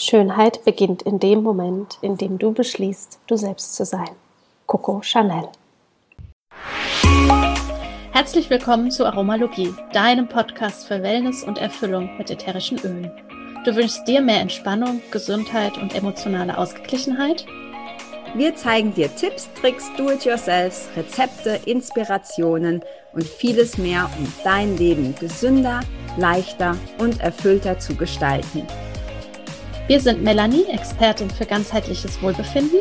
Schönheit beginnt in dem Moment, in dem du beschließt, du selbst zu sein. Coco Chanel. Herzlich willkommen zu Aromalogie, deinem Podcast für Wellness und Erfüllung mit ätherischen Ölen. Du wünschst dir mehr Entspannung, Gesundheit und emotionale Ausgeglichenheit? Wir zeigen dir Tipps, Tricks, Do-it-yourselfs, Rezepte, Inspirationen und vieles mehr, um dein Leben gesünder, leichter und erfüllter zu gestalten. Wir sind Melanie, Expertin für ganzheitliches Wohlbefinden.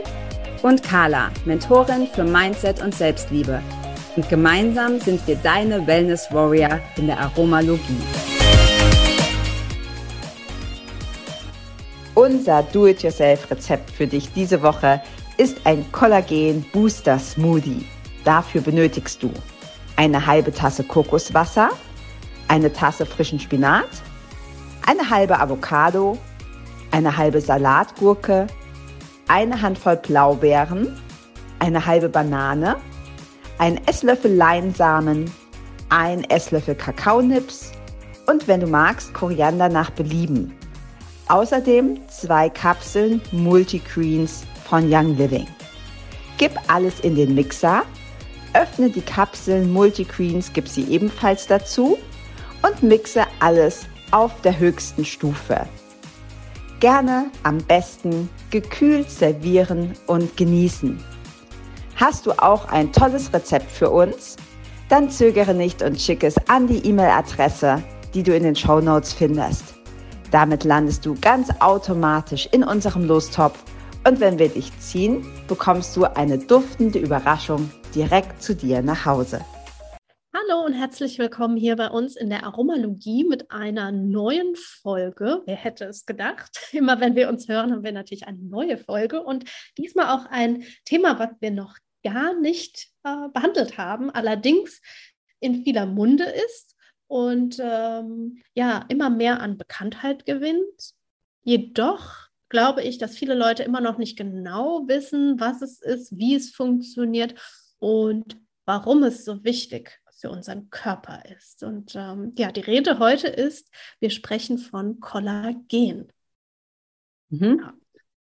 Und Carla, Mentorin für Mindset und Selbstliebe. Und gemeinsam sind wir deine Wellness Warrior in der Aromalogie. Unser Do-it-yourself-Rezept für dich diese Woche ist ein Kollagen Booster Smoothie. Dafür benötigst du eine halbe Tasse Kokoswasser, eine Tasse frischen Spinat, eine halbe Avocado, eine halbe Salatgurke, eine Handvoll Blaubeeren, eine halbe Banane, ein Esslöffel Leinsamen, ein Esslöffel Kakaonips und wenn du magst, Koriander nach Belieben. Außerdem zwei Kapseln Multigreens von Young Living. Gib alles in den Mixer, öffne die Kapseln Multigreens, gib sie ebenfalls dazu und mixe alles auf der höchsten Stufe. Gerne am besten gekühlt servieren und genießen. Hast du auch ein tolles Rezept für uns? Dann zögere nicht und schicke es an die E-Mail-Adresse, die du in den Show Notes findest. Damit landest du ganz automatisch in unserem Lostopf und wenn wir dich ziehen, bekommst du eine duftende Überraschung direkt zu dir nach Hause. Hallo und herzlich willkommen hier bei uns in der Aromalogie mit einer neuen Folge. Wer hätte es gedacht? Immer wenn wir uns hören, haben wir natürlich eine neue Folge und diesmal auch ein Thema, was wir noch gar nicht äh, behandelt haben, allerdings in vieler Munde ist und ähm, ja, immer mehr an Bekanntheit gewinnt. Jedoch glaube ich, dass viele Leute immer noch nicht genau wissen, was es ist, wie es funktioniert und warum es so wichtig für unseren Körper ist. Und ähm, ja, die Rede heute ist, wir sprechen von Kollagen. Mhm. Ja.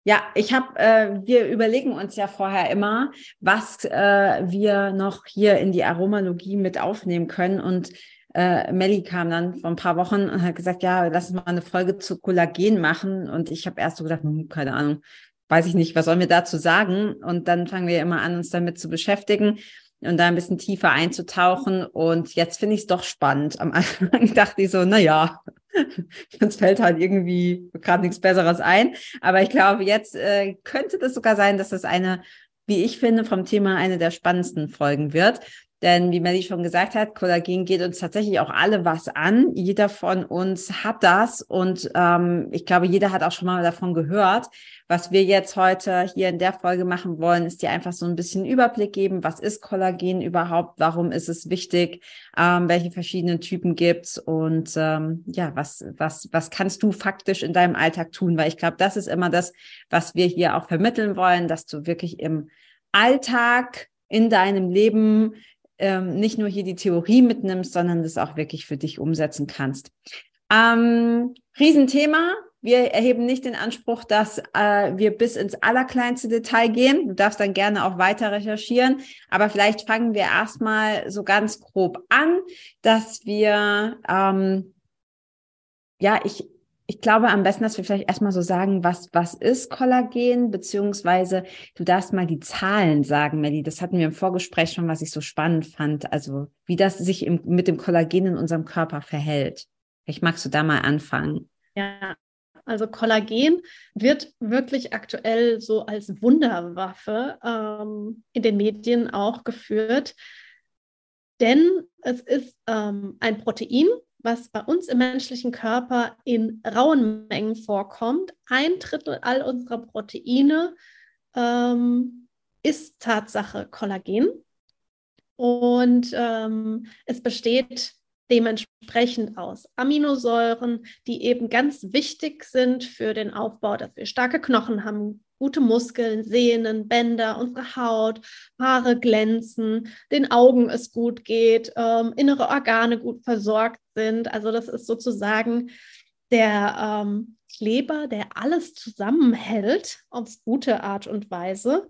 Ja, ich habe, äh, wir überlegen uns ja vorher immer, was äh, wir noch hier in die Aromalogie mit aufnehmen können. Und äh, Melly kam dann vor ein paar Wochen und hat gesagt, ja, lass uns mal eine Folge zu Kollagen machen. Und ich habe erst so gedacht, hm, keine Ahnung, weiß ich nicht, was sollen wir dazu sagen? Und dann fangen wir immer an, uns damit zu beschäftigen und da ein bisschen tiefer einzutauchen. Und jetzt finde ich es doch spannend. Am Anfang dachte ich so, na ja, uns fällt halt irgendwie gerade nichts Besseres ein. Aber ich glaube, jetzt äh, könnte das sogar sein, dass das eine, wie ich finde, vom Thema eine der spannendsten Folgen wird. Denn wie Melly schon gesagt hat, Kollagen geht uns tatsächlich auch alle was an. Jeder von uns hat das und ähm, ich glaube, jeder hat auch schon mal davon gehört. Was wir jetzt heute hier in der Folge machen wollen, ist dir einfach so ein bisschen Überblick geben. Was ist Kollagen überhaupt? Warum ist es wichtig? Ähm, welche verschiedenen Typen gibt's Und ähm, ja, was, was, was kannst du faktisch in deinem Alltag tun? Weil ich glaube, das ist immer das, was wir hier auch vermitteln wollen, dass du wirklich im Alltag in deinem Leben ähm, nicht nur hier die Theorie mitnimmst, sondern das auch wirklich für dich umsetzen kannst. Ähm, Riesenthema. Wir erheben nicht den Anspruch, dass äh, wir bis ins allerkleinste Detail gehen. Du darfst dann gerne auch weiter recherchieren. Aber vielleicht fangen wir erstmal so ganz grob an, dass wir, ähm, ja, ich, ich glaube am besten, dass wir vielleicht erstmal so sagen, was, was ist Kollagen, beziehungsweise du darfst mal die Zahlen sagen, Melly. Das hatten wir im Vorgespräch schon, was ich so spannend fand. Also wie das sich im, mit dem Kollagen in unserem Körper verhält. Vielleicht magst du da mal anfangen. Ja, also Kollagen wird wirklich aktuell so als Wunderwaffe ähm, in den Medien auch geführt. Denn es ist ähm, ein Protein, was bei uns im menschlichen Körper in rauen Mengen vorkommt. Ein Drittel all unserer Proteine ähm, ist Tatsache Kollagen. Und ähm, es besteht dementsprechend aus Aminosäuren, die eben ganz wichtig sind für den Aufbau, dass wir starke Knochen haben, gute Muskeln, Sehnen, Bänder, unsere Haut, Haare glänzen, den Augen es gut geht, ähm, innere Organe gut versorgt sind. Also das ist sozusagen der ähm, Kleber, der alles zusammenhält auf gute Art und Weise.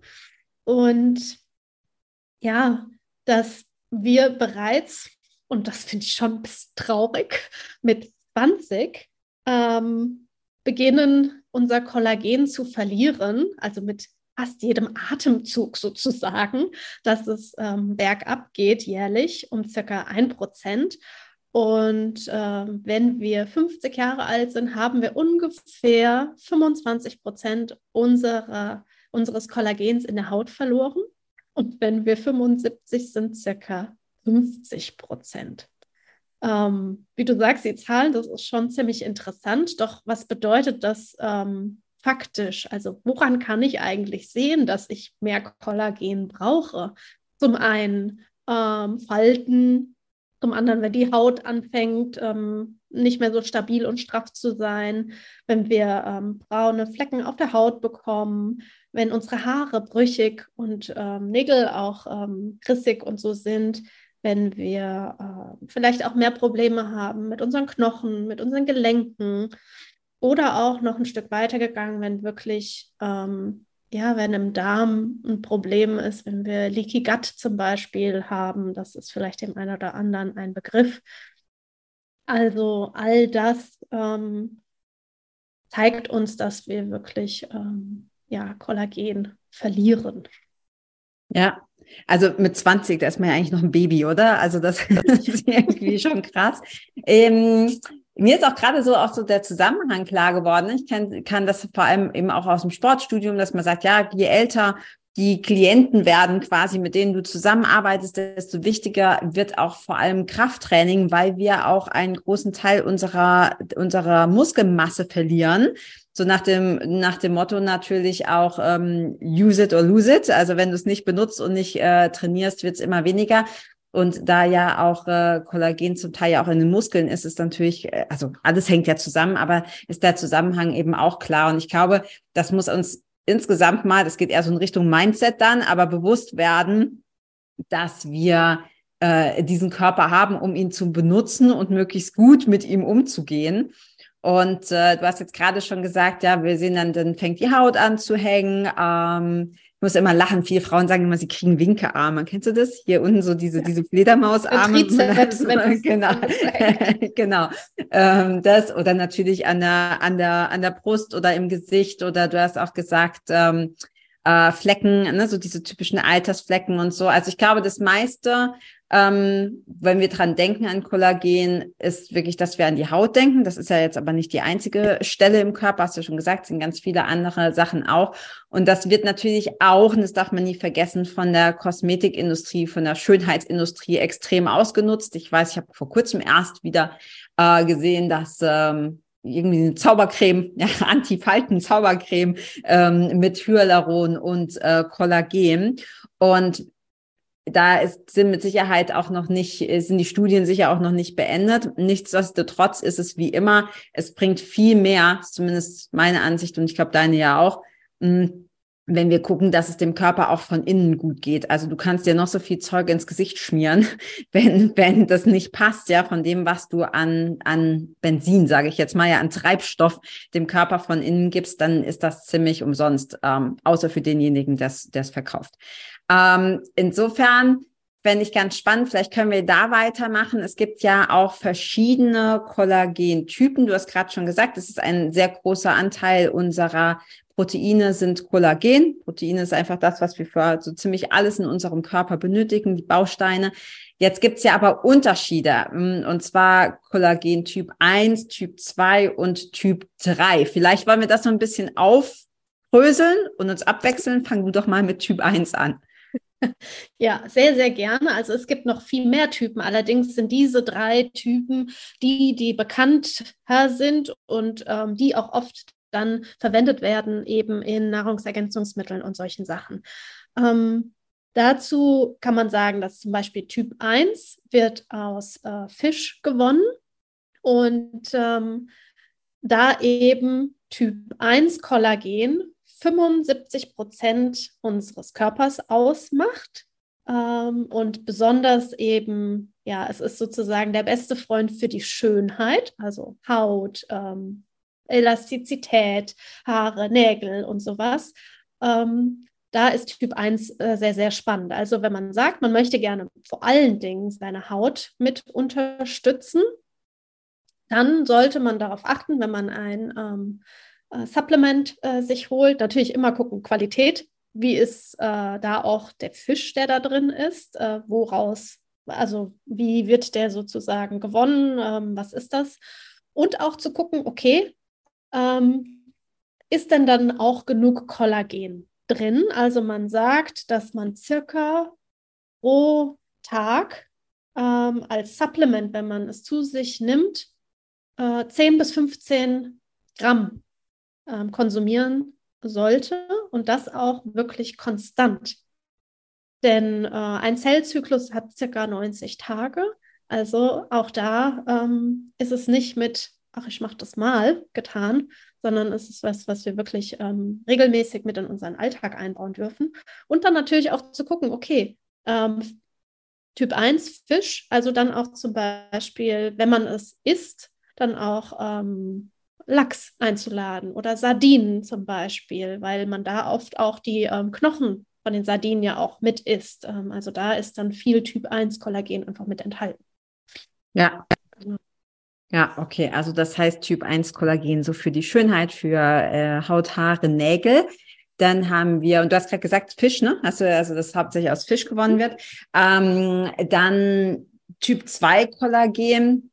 Und ja, dass wir bereits, und das finde ich schon ein bisschen traurig, mit 20 ähm, beginnen, unser Kollagen zu verlieren, also mit fast jedem Atemzug sozusagen, dass es ähm, bergab geht jährlich um circa ein Prozent. Und äh, wenn wir 50 Jahre alt sind, haben wir ungefähr 25 Prozent unserer, unseres Kollagens in der Haut verloren. Und wenn wir 75 sind, circa 50 Prozent. Ähm, wie du sagst, die Zahlen, das ist schon ziemlich interessant. Doch was bedeutet das ähm, faktisch? Also woran kann ich eigentlich sehen, dass ich mehr Kollagen brauche? Zum einen ähm, Falten, zum anderen, wenn die Haut anfängt, ähm, nicht mehr so stabil und straff zu sein, wenn wir ähm, braune Flecken auf der Haut bekommen, wenn unsere Haare brüchig und ähm, Nägel auch ähm, rissig und so sind, wenn wir äh, vielleicht auch mehr Probleme haben mit unseren Knochen, mit unseren Gelenken oder auch noch ein Stück weiter gegangen, wenn wirklich, ähm, ja, wenn im Darm ein Problem ist, wenn wir Leaky Gut zum Beispiel haben, das ist vielleicht dem einen oder anderen ein Begriff. Also all das ähm, zeigt uns, dass wir wirklich ähm, ja, Kollagen verlieren. Ja, also mit 20, da ist man ja eigentlich noch ein Baby, oder? Also das ist irgendwie schon krass. Ähm, mir ist auch gerade so auch so der Zusammenhang klar geworden. Ich kann, kann das vor allem eben auch aus dem Sportstudium, dass man sagt, ja, je älter die Klienten werden quasi, mit denen du zusammenarbeitest, desto wichtiger wird auch vor allem Krafttraining, weil wir auch einen großen Teil unserer, unserer Muskelmasse verlieren. So nach dem, nach dem Motto natürlich auch ähm, use it or lose it. Also wenn du es nicht benutzt und nicht äh, trainierst, wird es immer weniger. Und da ja auch äh, Kollagen zum Teil ja auch in den Muskeln ist, ist natürlich, äh, also alles hängt ja zusammen, aber ist der Zusammenhang eben auch klar. Und ich glaube, das muss uns insgesamt mal, das geht eher so in Richtung Mindset dann, aber bewusst werden, dass wir äh, diesen Körper haben, um ihn zu benutzen und möglichst gut mit ihm umzugehen. Und äh, du hast jetzt gerade schon gesagt, ja, wir sehen dann, dann fängt die Haut an zu hängen. Ähm, ich muss immer lachen. Viele Frauen sagen immer, sie kriegen Winkearme. Kennst du das? Hier unten so diese, ja. diese Fledermausarme. Trizeps, genau. genau. Ähm, das oder natürlich an der, an der, an der Brust oder im Gesicht oder du hast auch gesagt, ähm, äh, Flecken, ne, so diese typischen Altersflecken und so. Also ich glaube, das meiste ähm, wenn wir dran denken an Kollagen, ist wirklich, dass wir an die Haut denken. Das ist ja jetzt aber nicht die einzige Stelle im Körper, hast du schon gesagt, sind ganz viele andere Sachen auch. Und das wird natürlich auch, und das darf man nie vergessen, von der Kosmetikindustrie, von der Schönheitsindustrie extrem ausgenutzt. Ich weiß, ich habe vor kurzem erst wieder äh, gesehen, dass ähm, irgendwie eine Zaubercreme, ja, Antifalten-Zaubercreme ähm, mit Hyaluron und äh, Kollagen. Und da ist, sind mit Sicherheit auch noch nicht, sind die Studien sicher auch noch nicht beendet. Nichtsdestotrotz ist es wie immer, es bringt viel mehr, zumindest meine Ansicht und ich glaube deine ja auch, hm, wenn wir gucken, dass es dem Körper auch von innen gut geht. Also du kannst dir noch so viel Zeug ins Gesicht schmieren, wenn, wenn das nicht passt, ja, von dem, was du an, an Benzin, sage ich jetzt mal, ja, an Treibstoff dem Körper von innen gibst, dann ist das ziemlich umsonst, ähm, außer für denjenigen, der es verkauft. Ähm, insofern fände ich ganz spannend. Vielleicht können wir da weitermachen. Es gibt ja auch verschiedene Kollagentypen. Du hast gerade schon gesagt, es ist ein sehr großer Anteil unserer Proteine sind Kollagen. Proteine ist einfach das, was wir für so ziemlich alles in unserem Körper benötigen, die Bausteine. Jetzt gibt's ja aber Unterschiede, mm, und zwar Kollagen Typ 1, Typ 2 und Typ 3. Vielleicht wollen wir das so ein bisschen aufröseln und uns abwechseln. Fang du doch mal mit Typ 1 an. Ja, sehr, sehr gerne. Also es gibt noch viel mehr Typen. Allerdings sind diese drei Typen die, die bekannter sind und ähm, die auch oft dann verwendet werden, eben in Nahrungsergänzungsmitteln und solchen Sachen. Ähm, dazu kann man sagen, dass zum Beispiel Typ 1 wird aus äh, Fisch gewonnen und ähm, da eben Typ 1 Kollagen 75 Prozent unseres Körpers ausmacht, Ähm, und besonders eben, ja, es ist sozusagen der beste Freund für die Schönheit, also Haut, ähm, Elastizität, Haare, Nägel und sowas. Ähm, da ist Typ 1 äh, sehr, sehr spannend. Also wenn man sagt, man möchte gerne vor allen Dingen seine Haut mit unterstützen, dann sollte man darauf achten, wenn man ein ähm, äh, Supplement äh, sich holt, natürlich immer gucken, Qualität, wie ist äh, da auch der Fisch, der da drin ist, äh, woraus, also wie wird der sozusagen gewonnen, ähm, was ist das? Und auch zu gucken, okay, ähm, ist denn dann auch genug Kollagen drin? Also man sagt, dass man circa pro Tag ähm, als Supplement, wenn man es zu sich nimmt, äh, 10 bis 15 Gramm ähm, konsumieren sollte und das auch wirklich konstant. Denn äh, ein Zellzyklus hat circa 90 Tage. Also auch da ähm, ist es nicht mit, ach, ich mache das mal getan, sondern es ist was, was wir wirklich ähm, regelmäßig mit in unseren Alltag einbauen dürfen. Und dann natürlich auch zu gucken, okay, ähm, Typ 1 Fisch, also dann auch zum Beispiel, wenn man es isst, dann auch ähm, Lachs einzuladen oder Sardinen zum Beispiel, weil man da oft auch die ähm, Knochen von den Sardinen ja auch mit isst. Ähm, also da ist dann viel Typ 1 Kollagen einfach mit enthalten. Ja. Ja, okay. Also das heißt Typ 1 Kollagen so für die Schönheit, für äh, Haut, Haare, Nägel. Dann haben wir, und du hast gerade gesagt, Fisch, ne? Also, also das hauptsächlich aus Fisch gewonnen wird. Ähm, dann Typ 2 Kollagen,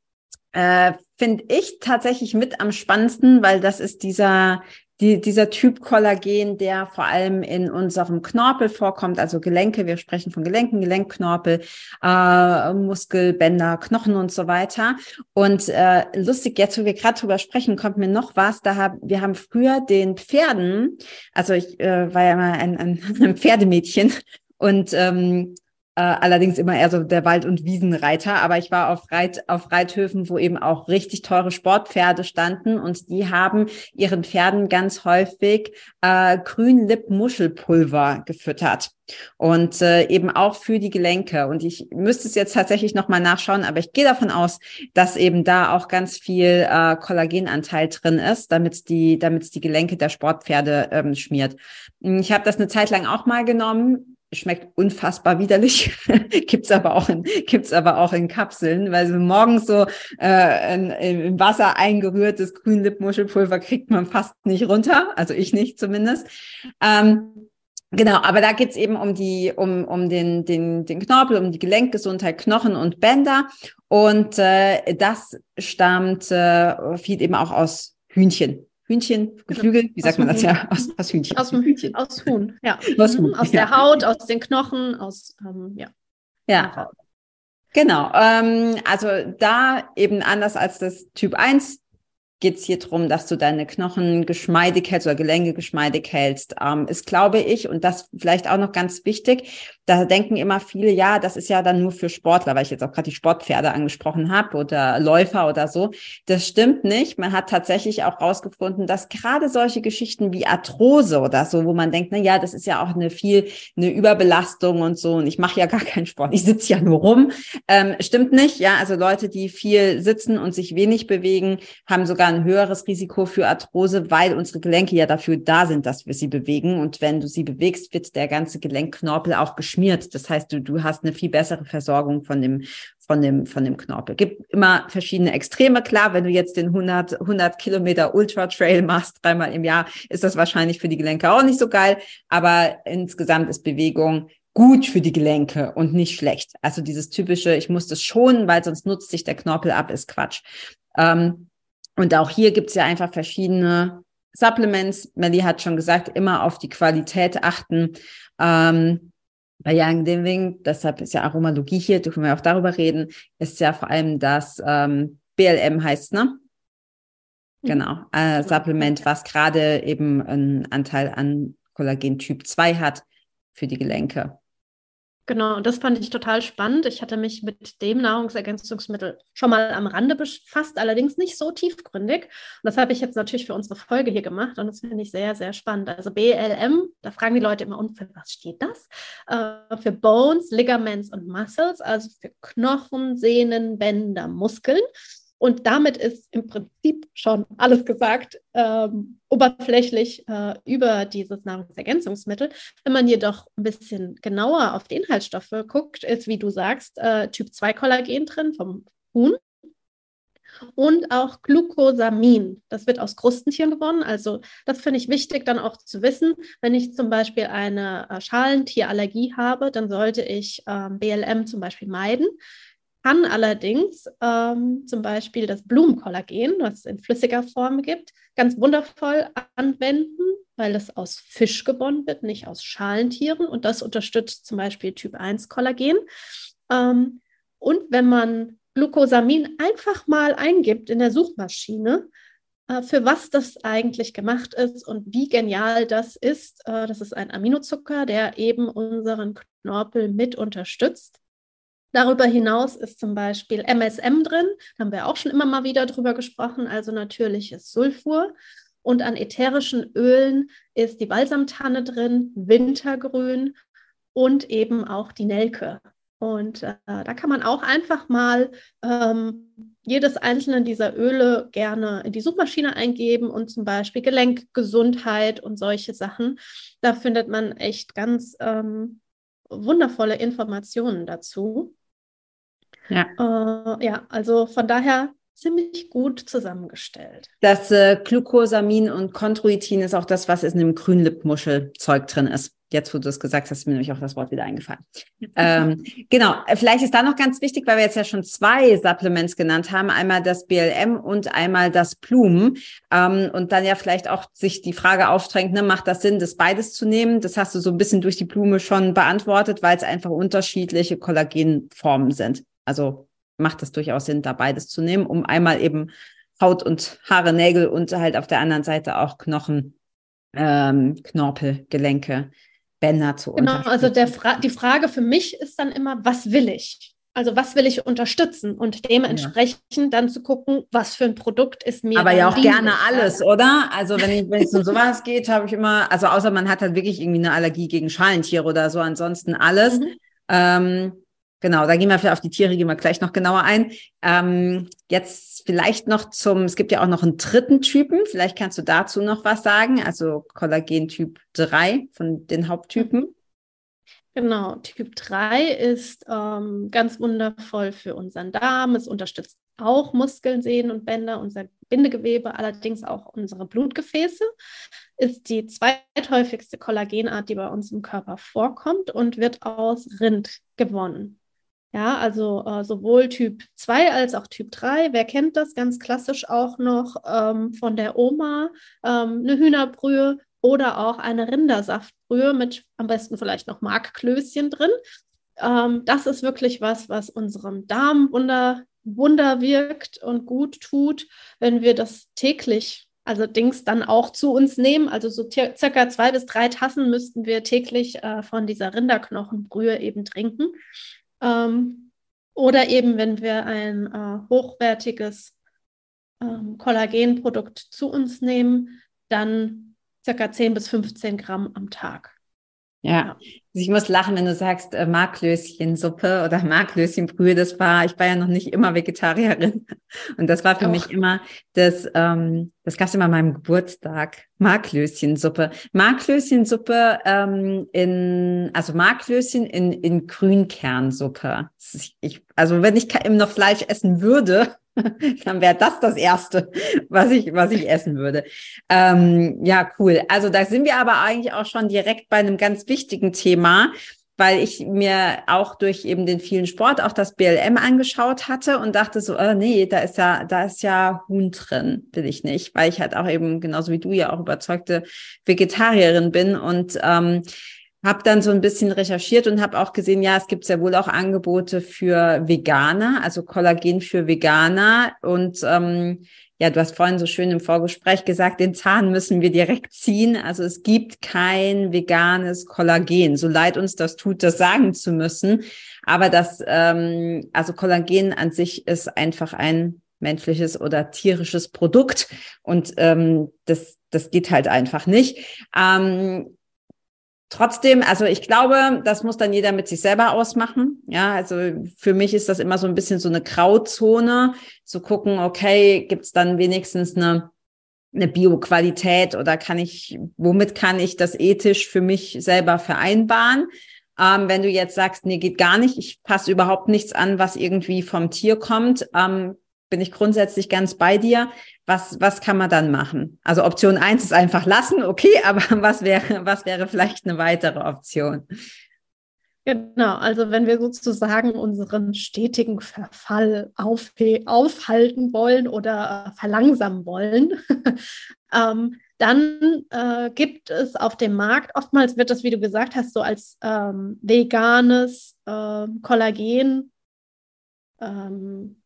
äh, finde ich tatsächlich mit am spannendsten, weil das ist dieser, die, dieser Typ Kollagen, der vor allem in unserem Knorpel vorkommt, also Gelenke, wir sprechen von Gelenken, Gelenkknorpel, äh, Muskelbänder, Knochen und so weiter. Und äh, lustig, jetzt wo wir gerade drüber sprechen, kommt mir noch was. Da haben wir haben früher den Pferden, also ich äh, war ja mal ein, ein, ein Pferdemädchen und ähm, äh, allerdings immer eher so der Wald- und Wiesenreiter. Aber ich war auf, Reit, auf Reithöfen, wo eben auch richtig teure Sportpferde standen und die haben ihren Pferden ganz häufig äh, Grünlipp-Muschelpulver gefüttert. Und äh, eben auch für die Gelenke. Und ich müsste es jetzt tatsächlich nochmal nachschauen, aber ich gehe davon aus, dass eben da auch ganz viel äh, Kollagenanteil drin ist, damit die, damit die Gelenke der Sportpferde ähm, schmiert. Ich habe das eine Zeit lang auch mal genommen schmeckt unfassbar widerlich, gibt's aber auch in gibt's aber auch in Kapseln, weil so morgens so äh, in, im Wasser eingerührtes Grünlippmuschelpulver kriegt man fast nicht runter, also ich nicht zumindest. Ähm, Genau, aber da geht's eben um die, um, um den, den, den Knorpel, um die Gelenkgesundheit, Knochen und Bänder. Und äh, das stammt äh, viel eben auch aus Hühnchen. Hühnchen, genau. Geflügel, wie sagt man das ja? Aus, aus Hühnchen. Aus, Hühnchen. aus Huhn, ja. Aus, Huhn, aus der Haut, aus den Knochen, aus, ähm, ja. Ja. Genau. Ähm, also da eben anders als das Typ 1 geht es hier darum, dass du deine Knochen geschmeidig hältst oder Gelenke geschmeidig hältst. Ähm, ist, glaube ich, und das vielleicht auch noch ganz wichtig, da denken immer viele, ja, das ist ja dann nur für Sportler, weil ich jetzt auch gerade die Sportpferde angesprochen habe oder Läufer oder so. Das stimmt nicht. Man hat tatsächlich auch rausgefunden, dass gerade solche Geschichten wie Arthrose oder so, wo man denkt, na ja, das ist ja auch eine viel, eine Überbelastung und so und ich mache ja gar keinen Sport, ich sitze ja nur rum. Ähm, stimmt nicht. Ja, also Leute, die viel sitzen und sich wenig bewegen, haben sogar ein höheres Risiko für Arthrose, weil unsere Gelenke ja dafür da sind, dass wir sie bewegen. Und wenn du sie bewegst, wird der ganze Gelenkknorpel auch geschmiert. Das heißt, du, du hast eine viel bessere Versorgung von dem, von dem, von dem Knorpel. Gibt immer verschiedene Extreme. Klar, wenn du jetzt den 100, 100 Kilometer Ultra Trail machst, dreimal im Jahr, ist das wahrscheinlich für die Gelenke auch nicht so geil. Aber insgesamt ist Bewegung gut für die Gelenke und nicht schlecht. Also dieses typische, ich muss das schonen, weil sonst nutzt sich der Knorpel ab, ist Quatsch. Ähm, und auch hier gibt es ja einfach verschiedene Supplements. Melly hat schon gesagt, immer auf die Qualität achten. Ähm, bei Young Living, deshalb ist ja Aromalogie hier, dürfen wir auch darüber reden, ist ja vor allem das ähm, BLM heißt, ne? Mhm. Genau, äh, Supplement, was gerade eben einen Anteil an Kollagen Typ 2 hat für die Gelenke. Genau, das fand ich total spannend. Ich hatte mich mit dem Nahrungsergänzungsmittel schon mal am Rande befasst, allerdings nicht so tiefgründig. Und das habe ich jetzt natürlich für unsere Folge hier gemacht und das finde ich sehr, sehr spannend. Also BLM, da fragen die Leute immer, und für was steht das? Äh, für Bones, Ligaments und Muscles, also für Knochen, Sehnen, Bänder, Muskeln. Und damit ist im Prinzip schon alles gesagt, ähm, oberflächlich äh, über dieses Nahrungsergänzungsmittel. Wenn man jedoch ein bisschen genauer auf die Inhaltsstoffe guckt, ist, wie du sagst, äh, Typ 2 Kollagen drin vom Huhn und auch Glucosamin. Das wird aus Krustentieren gewonnen. Also das finde ich wichtig dann auch zu wissen. Wenn ich zum Beispiel eine äh, Schalentierallergie habe, dann sollte ich ähm, BLM zum Beispiel meiden kann allerdings ähm, zum Beispiel das Blumenkollagen, was es in flüssiger Form gibt, ganz wundervoll anwenden, weil es aus Fisch gewonnen wird, nicht aus Schalentieren. Und das unterstützt zum Beispiel Typ 1 Kollagen. Ähm, und wenn man Glucosamin einfach mal eingibt in der Suchmaschine, äh, für was das eigentlich gemacht ist und wie genial das ist. Äh, das ist ein Aminozucker, der eben unseren Knorpel mit unterstützt. Darüber hinaus ist zum Beispiel MSM drin, da haben wir auch schon immer mal wieder drüber gesprochen, also natürliches Sulfur. Und an ätherischen Ölen ist die Balsamtanne drin, Wintergrün und eben auch die Nelke. Und äh, da kann man auch einfach mal ähm, jedes einzelne dieser Öle gerne in die Suchmaschine eingeben und zum Beispiel Gelenkgesundheit und solche Sachen. Da findet man echt ganz ähm, wundervolle Informationen dazu. Ja. Äh, ja, also von daher ziemlich gut zusammengestellt. Das äh, Glucosamin und Chondroitin ist auch das, was in dem Grünlippmuschelzeug drin ist. Jetzt, wo du es gesagt hast, ist mir nämlich auch das Wort wieder eingefallen. ähm, genau, vielleicht ist da noch ganz wichtig, weil wir jetzt ja schon zwei Supplements genannt haben, einmal das BLM und einmal das Blumen. Ähm, und dann ja vielleicht auch sich die Frage aufdrängt, ne, macht das Sinn, das beides zu nehmen? Das hast du so ein bisschen durch die Blume schon beantwortet, weil es einfach unterschiedliche Kollagenformen sind. Also macht es durchaus Sinn, da beides zu nehmen, um einmal eben Haut und Haare, Nägel und halt auf der anderen Seite auch Knochen, ähm, Knorpel, Gelenke, Bänder zu genau, also Fra die Frage für mich ist dann immer, was will ich? Also was will ich unterstützen und dementsprechend ja. dann zu gucken, was für ein Produkt ist mir. Aber ja auch gerne alles, oder? Also wenn, ich, wenn es um sowas geht, habe ich immer, also außer man hat halt wirklich irgendwie eine Allergie gegen Schalentiere oder so, ansonsten alles. Mhm. Ähm, Genau, da gehen wir auf die Tiere, gehen wir gleich noch genauer ein. Ähm, jetzt vielleicht noch zum, es gibt ja auch noch einen dritten Typen, vielleicht kannst du dazu noch was sagen, also Kollagen-Typ 3 von den Haupttypen. Genau, Typ 3 ist ähm, ganz wundervoll für unseren Darm. Es unterstützt auch Muskeln, Sehnen und Bänder, unser Bindegewebe, allerdings auch unsere Blutgefäße. Ist die zweithäufigste Kollagenart, die bei uns im Körper vorkommt und wird aus Rind gewonnen. Ja, also äh, sowohl Typ 2 als auch Typ 3. Wer kennt das ganz klassisch auch noch ähm, von der Oma? Ähm, eine Hühnerbrühe oder auch eine Rindersaftbrühe mit am besten vielleicht noch Markklößchen drin. Ähm, das ist wirklich was, was unserem Darm Wunder, Wunder wirkt und gut tut, wenn wir das täglich, also Dings dann auch zu uns nehmen. Also so circa zwei bis drei Tassen müssten wir täglich äh, von dieser Rinderknochenbrühe eben trinken. Ähm, oder eben, wenn wir ein äh, hochwertiges ähm, Kollagenprodukt zu uns nehmen, dann circa 10 bis 15 Gramm am Tag. Ja, ich muss lachen, wenn du sagst äh, Marklöschensuppe oder Marklöschenbrühe. Das war, ich war ja noch nicht immer Vegetarierin und das war für Auch. mich immer das, ähm, das gab es immer an meinem Geburtstag. Marklöschensuppe, Marklöschensuppe ähm, in, also Marklöschen in in Grünkernsuppe. Ich, also wenn ich noch Fleisch essen würde, dann wäre das das Erste, was ich, was ich essen würde. Ähm, ja, cool. Also da sind wir aber eigentlich auch schon direkt bei einem ganz wichtigen Thema, weil ich mir auch durch eben den vielen Sport auch das BLM angeschaut hatte und dachte so, äh, nee, da ist ja, da ist ja Huhn drin, will ich nicht, weil ich halt auch eben genauso wie du ja auch überzeugte Vegetarierin bin und ähm, habe dann so ein bisschen recherchiert und habe auch gesehen, ja, es gibt sehr wohl auch Angebote für Veganer, also Kollagen für Veganer. Und ähm, ja, du hast vorhin so schön im Vorgespräch gesagt, den Zahn müssen wir direkt ziehen. Also es gibt kein veganes Kollagen. So leid uns das tut, das sagen zu müssen. Aber das, ähm, also Kollagen an sich ist einfach ein menschliches oder tierisches Produkt und ähm, das, das geht halt einfach nicht. Ähm, Trotzdem, also ich glaube, das muss dann jeder mit sich selber ausmachen. Ja, also für mich ist das immer so ein bisschen so eine Grauzone, zu gucken, okay, gibt's dann wenigstens eine, eine Bioqualität oder kann ich, womit kann ich das ethisch für mich selber vereinbaren? Ähm, wenn du jetzt sagst, nee, geht gar nicht, ich passe überhaupt nichts an, was irgendwie vom Tier kommt, ähm, bin ich grundsätzlich ganz bei dir. Was, was kann man dann machen? Also Option eins ist einfach lassen, okay, aber was wäre, was wäre vielleicht eine weitere Option? Genau, also wenn wir sozusagen unseren stetigen Verfall auf, aufhalten wollen oder verlangsamen wollen, ähm, dann äh, gibt es auf dem Markt, oftmals wird das, wie du gesagt hast, so als ähm, veganes äh, Kollagen ähm,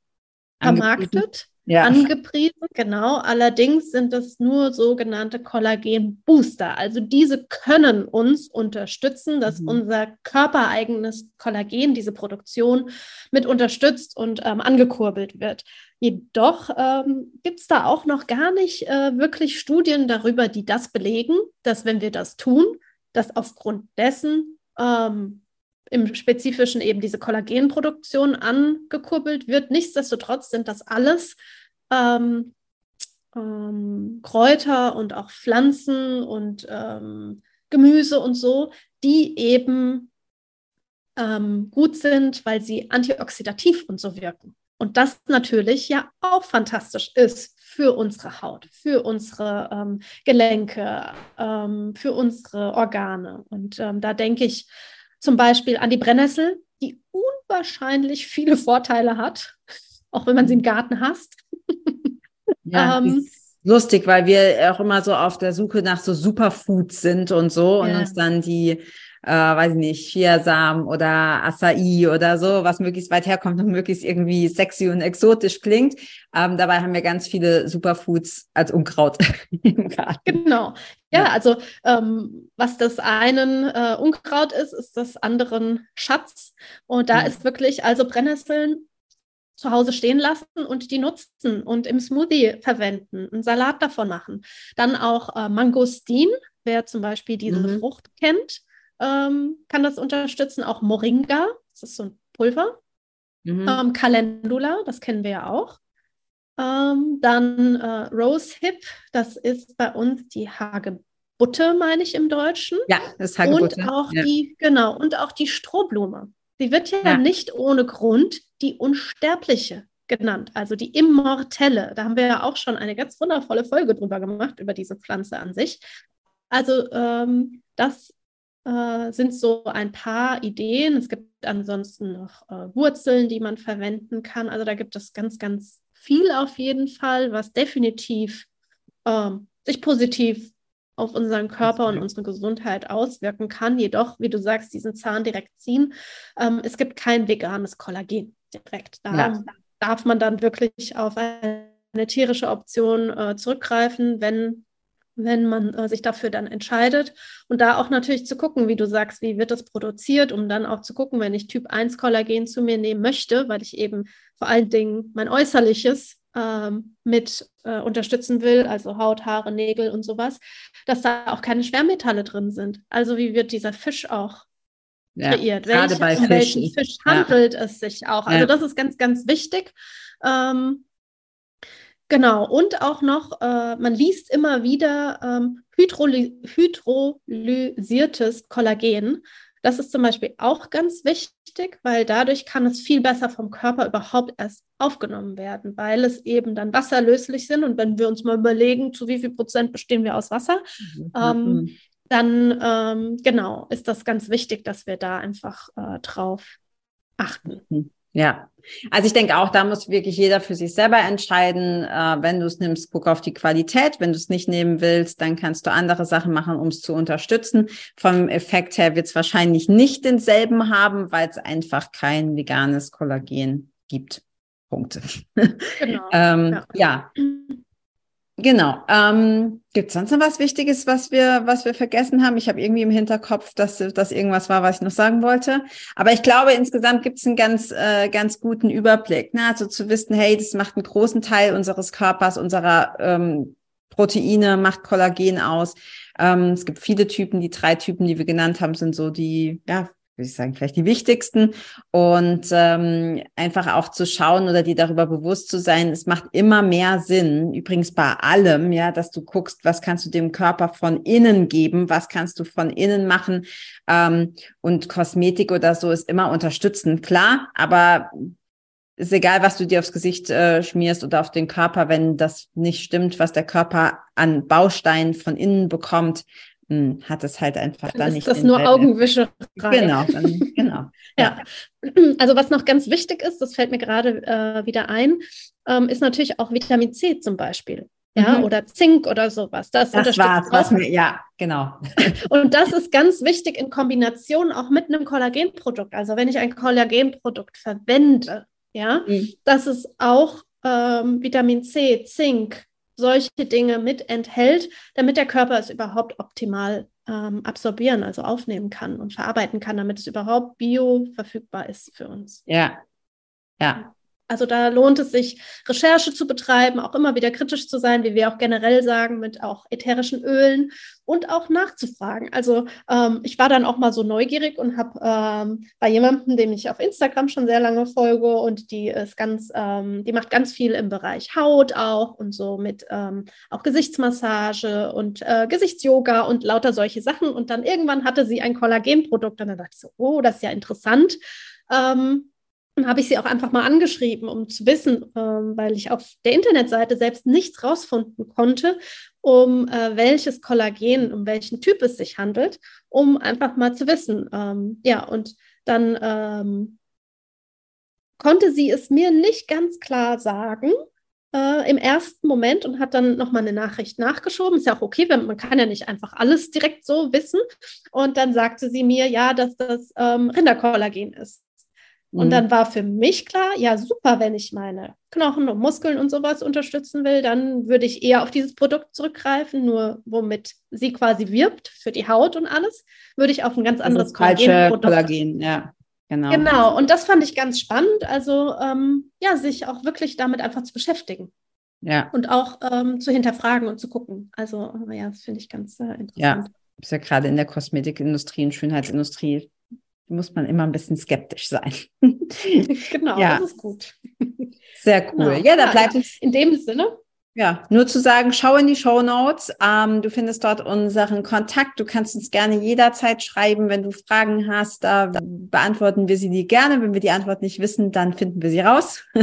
vermarktet, ja. angepriesen, genau. Allerdings sind es nur sogenannte Kollagen-Booster. Also diese können uns unterstützen, dass mhm. unser körpereigenes Kollagen, diese Produktion mit unterstützt und ähm, angekurbelt wird. Jedoch ähm, gibt es da auch noch gar nicht äh, wirklich Studien darüber, die das belegen, dass wenn wir das tun, dass aufgrund dessen ähm, im Spezifischen eben diese Kollagenproduktion angekurbelt wird. Nichtsdestotrotz sind das alles ähm, ähm, Kräuter und auch Pflanzen und ähm, Gemüse und so, die eben ähm, gut sind, weil sie antioxidativ und so wirken. Und das natürlich ja auch fantastisch ist für unsere Haut, für unsere ähm, Gelenke, ähm, für unsere Organe. Und da denke ich, zum Beispiel an die Brennnessel, die unwahrscheinlich viele Vorteile hat, auch wenn man sie im Garten hasst. Ja, ähm, lustig, weil wir auch immer so auf der Suche nach so Superfoods sind und so ja. und uns dann die äh, weiß ich nicht, Chiasamen oder Acai oder so, was möglichst weit herkommt und möglichst irgendwie sexy und exotisch klingt. Ähm, dabei haben wir ganz viele Superfoods als Unkraut im Garten. Genau. Ja, also ähm, was das einen äh, Unkraut ist, ist das anderen Schatz. Und da mhm. ist wirklich also Brennnesseln zu Hause stehen lassen und die nutzen und im Smoothie verwenden, einen Salat davon machen. Dann auch äh, Mangostin, wer zum Beispiel diese mhm. Frucht kennt, ähm, kann das unterstützen. Auch Moringa, das ist so ein Pulver. Mhm. Ähm, Calendula, das kennen wir ja auch. Ähm, dann äh, Rosehip, das ist bei uns die Hagebutte, meine ich im Deutschen. Ja, das ist Hagebutte. Und auch ja. die, genau, und auch die Strohblume. Sie wird ja, ja, nicht ohne Grund die Unsterbliche genannt, also die Immortelle. Da haben wir ja auch schon eine ganz wundervolle Folge drüber gemacht, über diese Pflanze an sich. Also ähm, das äh, sind so ein paar Ideen. Es gibt ansonsten noch äh, Wurzeln, die man verwenden kann. Also da gibt es ganz, ganz viel auf jeden Fall, was definitiv äh, sich positiv auf unseren Körper und unsere Gesundheit auswirken kann. Jedoch, wie du sagst, diesen Zahn direkt ziehen. Ähm, es gibt kein veganes Kollagen direkt. Da ja. darf man dann wirklich auf eine tierische Option äh, zurückgreifen, wenn wenn man äh, sich dafür dann entscheidet. Und da auch natürlich zu gucken, wie du sagst, wie wird das produziert, um dann auch zu gucken, wenn ich Typ 1 Kollagen zu mir nehmen möchte, weil ich eben vor allen Dingen mein Äußerliches ähm, mit äh, unterstützen will, also Haut, Haare, Nägel und sowas, dass da auch keine Schwermetalle drin sind. Also wie wird dieser Fisch auch ja, kreiert? Welche, bei um welchen Fisch handelt ja. es sich auch? Also ja. das ist ganz, ganz wichtig. Ähm, Genau, und auch noch, äh, man liest immer wieder ähm, hydroly hydrolysiertes Kollagen. Das ist zum Beispiel auch ganz wichtig, weil dadurch kann es viel besser vom Körper überhaupt erst aufgenommen werden, weil es eben dann wasserlöslich sind. Und wenn wir uns mal überlegen, zu wie viel Prozent bestehen wir aus Wasser, mhm. ähm, dann ähm, genau ist das ganz wichtig, dass wir da einfach äh, drauf achten. Mhm. Ja, also ich denke auch, da muss wirklich jeder für sich selber entscheiden. Äh, wenn du es nimmst, guck auf die Qualität. Wenn du es nicht nehmen willst, dann kannst du andere Sachen machen, um es zu unterstützen. Vom Effekt her wird es wahrscheinlich nicht denselben haben, weil es einfach kein veganes Kollagen gibt. Punkte. Genau. ähm, ja. ja. Genau. Ähm, Gibt es sonst noch was Wichtiges, was wir, was wir vergessen haben? Ich habe irgendwie im Hinterkopf, dass das irgendwas war, was ich noch sagen wollte. Aber ich glaube, insgesamt gibt es einen ganz, äh, ganz guten Überblick. Ne? Also zu wissen, hey, das macht einen großen Teil unseres Körpers, unserer ähm, Proteine, macht Kollagen aus. Ähm, es gibt viele Typen. Die drei Typen, die wir genannt haben, sind so die, ja, würde ich sagen, vielleicht die wichtigsten. Und ähm, einfach auch zu schauen oder dir darüber bewusst zu sein, es macht immer mehr Sinn, übrigens bei allem, ja, dass du guckst, was kannst du dem Körper von innen geben, was kannst du von innen machen. Ähm, und Kosmetik oder so ist immer unterstützend, klar, aber ist egal, was du dir aufs Gesicht äh, schmierst oder auf den Körper, wenn das nicht stimmt, was der Körper an Bausteinen von innen bekommt, hat es halt einfach dann, dann nicht. Ist das nur Augenwischerei? Genau, dann, genau. ja. Also was noch ganz wichtig ist, das fällt mir gerade äh, wieder ein, ähm, ist natürlich auch Vitamin C zum Beispiel. Ja, mhm. oder Zink oder sowas. Das, das war's, was mir, ja, genau. Und das ist ganz wichtig in Kombination auch mit einem Kollagenprodukt. Also wenn ich ein Kollagenprodukt verwende, ja, mhm. dass es auch ähm, Vitamin C, Zink, solche Dinge mit enthält, damit der Körper es überhaupt optimal ähm, absorbieren, also aufnehmen kann und verarbeiten kann, damit es überhaupt bio verfügbar ist für uns. Ja, ja. Also da lohnt es sich, Recherche zu betreiben, auch immer wieder kritisch zu sein, wie wir auch generell sagen, mit auch ätherischen Ölen und auch nachzufragen. Also ähm, ich war dann auch mal so neugierig und habe ähm, bei jemandem, dem ich auf Instagram schon sehr lange folge und die ist ganz, ähm, die macht ganz viel im Bereich Haut auch und so mit ähm, auch Gesichtsmassage und äh, Gesichtsyoga und lauter solche Sachen. Und dann irgendwann hatte sie ein Kollagenprodukt und dann dachte ich so, oh, das ist ja interessant. Ähm, habe ich sie auch einfach mal angeschrieben, um zu wissen, ähm, weil ich auf der Internetseite selbst nichts rausfinden konnte, um äh, welches Kollagen, um welchen Typ es sich handelt, um einfach mal zu wissen. Ähm, ja, und dann ähm, konnte sie es mir nicht ganz klar sagen. Äh, im ersten Moment und hat dann nochmal eine Nachricht nachgeschoben. Ist ja auch okay, man kann ja nicht einfach alles direkt so wissen. Und dann sagte sie mir, ja, dass das ähm, Rinderkollagen ist. Und mhm. dann war für mich klar, ja, super, wenn ich meine Knochen und Muskeln und sowas unterstützen will, dann würde ich eher auf dieses Produkt zurückgreifen, nur womit sie quasi wirbt für die Haut und alles, würde ich auf ein ganz anderes Kollagen. Kollagen, ja. Genau. genau, und das fand ich ganz spannend, also ähm, ja, sich auch wirklich damit einfach zu beschäftigen. Ja. Und auch ähm, zu hinterfragen und zu gucken. Also, ja, das finde ich ganz äh, interessant. Ja, ist ja gerade in der Kosmetikindustrie und Schönheitsindustrie muss man immer ein bisschen skeptisch sein. genau, ja. das ist gut. Sehr cool. Genau. Ja, da bleibt ja, In dem Sinne. Ja, nur zu sagen, schau in die Show Notes. Ähm, du findest dort unseren Kontakt. Du kannst uns gerne jederzeit schreiben, wenn du Fragen hast. Da beantworten wir sie dir gerne. Wenn wir die Antwort nicht wissen, dann finden wir sie raus.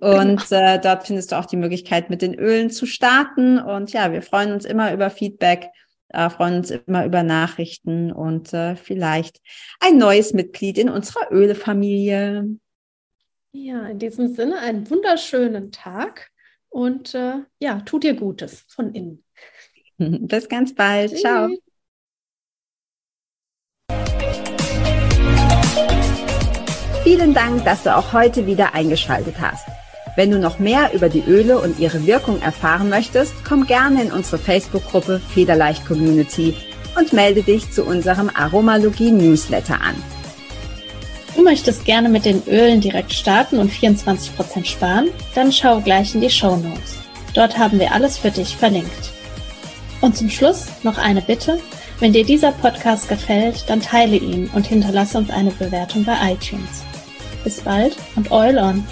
Und genau. äh, dort findest du auch die Möglichkeit, mit den Ölen zu starten. Und ja, wir freuen uns immer über Feedback äh, freuen uns immer über Nachrichten und äh, vielleicht ein neues Mitglied in unserer Ölefamilie. Ja, in diesem Sinne einen wunderschönen Tag und äh, ja, tut dir Gutes von innen. Bis ganz bald. Tschüss. Ciao. Vielen Dank, dass du auch heute wieder eingeschaltet hast. Wenn du noch mehr über die Öle und ihre Wirkung erfahren möchtest, komm gerne in unsere Facebook-Gruppe Federleicht Community und melde dich zu unserem Aromalogie Newsletter an. Du möchtest gerne mit den Ölen direkt starten und 24% sparen? Dann schau gleich in die Show Notes. Dort haben wir alles für dich verlinkt. Und zum Schluss noch eine Bitte. Wenn dir dieser Podcast gefällt, dann teile ihn und hinterlasse uns eine Bewertung bei iTunes. Bis bald und Oil on!